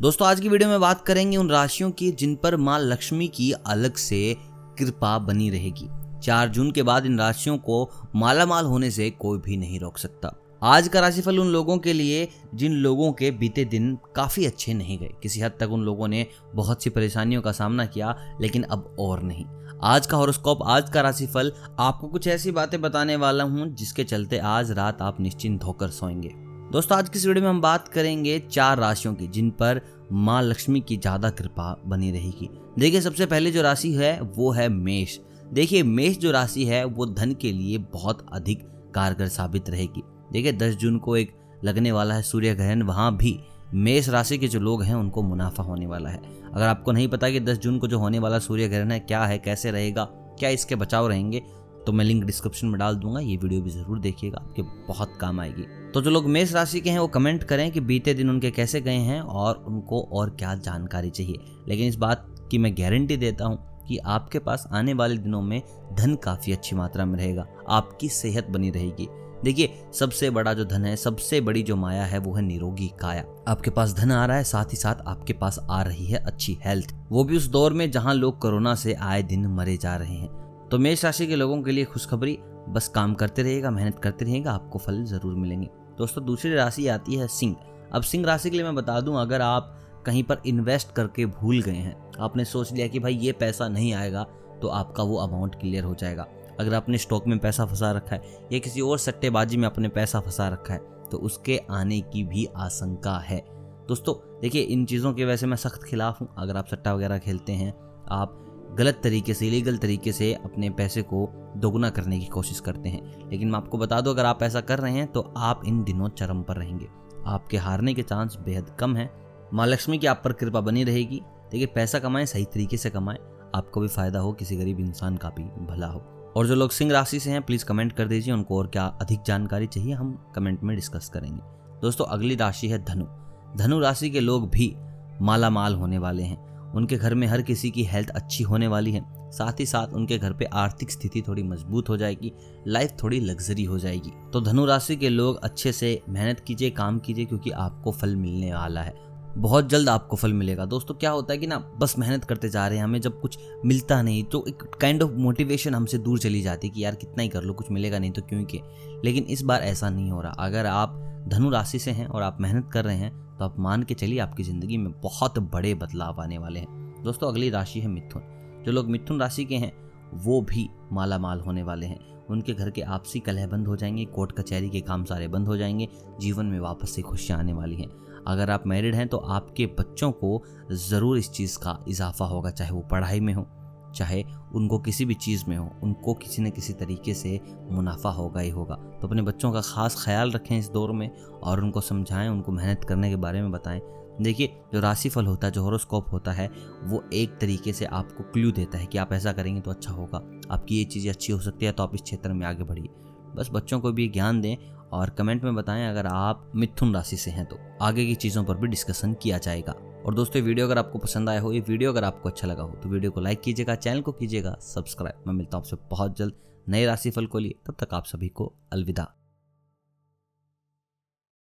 दोस्तों, आज की वीडियो में बात करेंगे उन राशियों की जिन पर माँ लक्ष्मी की अलग से कृपा बनी रहेगी। चार जून के बाद इन राशियों को मालामाल होने से कोई भी नहीं रोक सकता। आज का राशिफल उन लोगों के लिए जिन लोगों के बीते दिन काफ़ी अच्छे नहीं गए। किसी हद तक उन लोगों ने बहुत सी परेशानियों का सामना किया, लेकिन अब और नहीं। आज का हॉरोस्कोप, आज का राशिफल, आपको कुछ ऐसी बातें बताने वाला हूँ जिसके चलते आज रात आप निश्चिंत होकर सोएँगे। दोस्तों, आज की इस वीडियो में हम बात करेंगे चार राशियों की, जिन पर माँ लक्ष्मी की ज़्यादा कृपा बनी रहेगी। देखिए, सबसे पहले जो राशि है, वो है मेष। देखिए, मेष जो राशि है, वो धन के लिए बहुत अधिक कारगर साबित रहेगी। देखिए, दस जून को एक लगने वाला है सूर्य ग्रहण, वहाँ भी मेष राशि के जो लोग हैं, उनको मुनाफा होने वाला है। अगर आपको नहीं पता कि 10 जून को जो होने वाला सूर्य ग्रहण है, क्या है, कैसे रहेगा, क्या इसके बचाव रहेंगे तो मैं लिंक डिस्क्रिप्शन में डाल दूँगा, ये वीडियो भी ज़रूर देखिएगा, आपके बहुत काम आएगी। तो जो लोग मेष राशि के हैं, वो कमेंट करें कि बीते दिन उनके कैसे गए हैं और उनको और क्या जानकारी चाहिए। लेकिन इस बात की मैं गारंटी देता हूँ कि आपके पास आने वाले दिनों में धन काफ़ी अच्छी मात्रा में रहेगा। आपकी सेहत बनी रहेगी। देखिए, सबसे बड़ा जो धन है, सबसे बड़ी जो माया है, वो है निरोगी काया। आपके पास धन आ रहा है, साथ ही साथ आपके पास आ रही है अच्छी हेल्थ वो भी उस दौर में जहाँ लोग कोरोना से आए दिन मरे जा रहे हैं। तो मेष राशि के लोगों के लिए खुशखबरी बस काम करते रहेगा मेहनत करते रहेगा आपको फल ज़रूर मिलेंगे। दोस्तों, दूसरी राशि आती है सिंह। अब सिंह राशि के लिए मैं बता दूँ, अगर आप कहीं पर इन्वेस्ट करके भूल गए हैं, आपने सोच लिया कि भाई ये पैसा नहीं आएगा तो आपका वो अमाउंट क्लियर हो जाएगा। अगर आपने स्टॉक में पैसा फंसा रखा है, या किसी और सट्टेबाजी में अपने पैसा फंसा रखा है तो उसके आने की भी आशंका है। दोस्तों, देखिए, इन चीज़ों के वैसे मैं सख्त खिलाफ हूँ। अगर आप सट्टा वगैरह खेलते हैं, आप गलत तरीके से इलीगल तरीके से अपने पैसे को दोगुना करने की कोशिश करते हैं। लेकिन मैं आपको बता दूँ, अगर आप ऐसा कर रहे हैं तो आप इन दिनों चरम पर रहेंगे। आपके हारने के चांस बेहद कम है। माँ लक्ष्मी की आप पर कृपा बनी रहेगी। देखिए, पैसा कमाएँ, सही तरीके से कमाएँ, आपको भी फ़ायदा हो, किसी गरीब इंसान का भी भला हो। और जो लोग सिंह राशि से हैं प्लीज़ कमेंट कर दीजिए, उनको और क्या अधिक जानकारी चाहिए, हम कमेंट में डिस्कस करेंगे। दोस्तों, अगली राशि है धनु। धनु राशि के लोग भी माला माल होने वाले हैं। उनके घर में हर किसी की हेल्थ अच्छी होने वाली है। साथ ही साथ उनके घर पे आर्थिक स्थिति थोड़ी मज़बूत हो जाएगी लाइफ थोड़ी लग्जरी हो जाएगी। तो धनु राशि के लोग अच्छे से मेहनत कीजिए, काम कीजिए, क्योंकि आपको फल मिलने वाला है। बहुत जल्द आपको फल मिलेगा। दोस्तों, क्या होता है कि ना, बस मेहनत करते जा रहे हैं, हमें जब कुछ मिलता नहीं तो एक काइंड ऑफ़ मोटिवेशन हमसे दूर चली जाती है कि यार कितना ही कर लो, कुछ मिलेगा नहीं तो क्यों के लेकिन इस बार ऐसा नहीं हो रहा। अगर आप धनु राशि से हैं और आप मेहनत कर रहे हैं तो आप मान के चलिए आपकी ज़िंदगी में बहुत बड़े बदलाव आने वाले हैं। दोस्तों, अगली राशि है मिथुन। जो लोग मिथुन राशि के हैं, वो भी माला माल होने वाले हैं। उनके घर के आपसी कलह बंद हो जाएँगे, कोर्ट कचहरी के काम सारे बंद हो जाएँगे, जीवन में वापस से खुशियाँ आने वाली हैं। अगर आप मैरिड हैं तो आपके बच्चों को ज़रूर इस चीज़ का इजाफा होगा, चाहे वो पढ़ाई में हो, चाहे उनको किसी भी चीज़ में हो, उनको किसी न किसी तरीके से मुनाफा होगा ही होगा। तो अपने बच्चों का ख़ास ख्याल रखें इस दौर में और उनको समझाएँ, उनको मेहनत करने के बारे में बताएँ। देखिए, जो राशिफल होता है, जो हॉरोस्कोप होता है, वो एक तरीके से आपको क्ल्यू देता है कि आप ऐसा करेंगे तो अच्छा होगा। आपकी ये चीज़ें अच्छी हो सकती है तो आप इस क्षेत्र में आगे बढ़िए। बस बच्चों को भी ज्ञान दें और कमेंट में बताएँ अगर आप मिथुन राशि से हैं तो। आगे की चीज़ों पर भी डिस्कशन किया जाएगा। और दोस्तों वीडियो अगर आपको पसंद आया हो, ये वीडियो अगर आपको अच्छा लगा हो तो वीडियो को लाइक कीजिएगा चैनल को कीजिएगा सब्सक्राइब मैं मिलता हूँ आपसे बहुत जल्द नए राशिफल को लिए। तब तक आप सभी को अलविदा।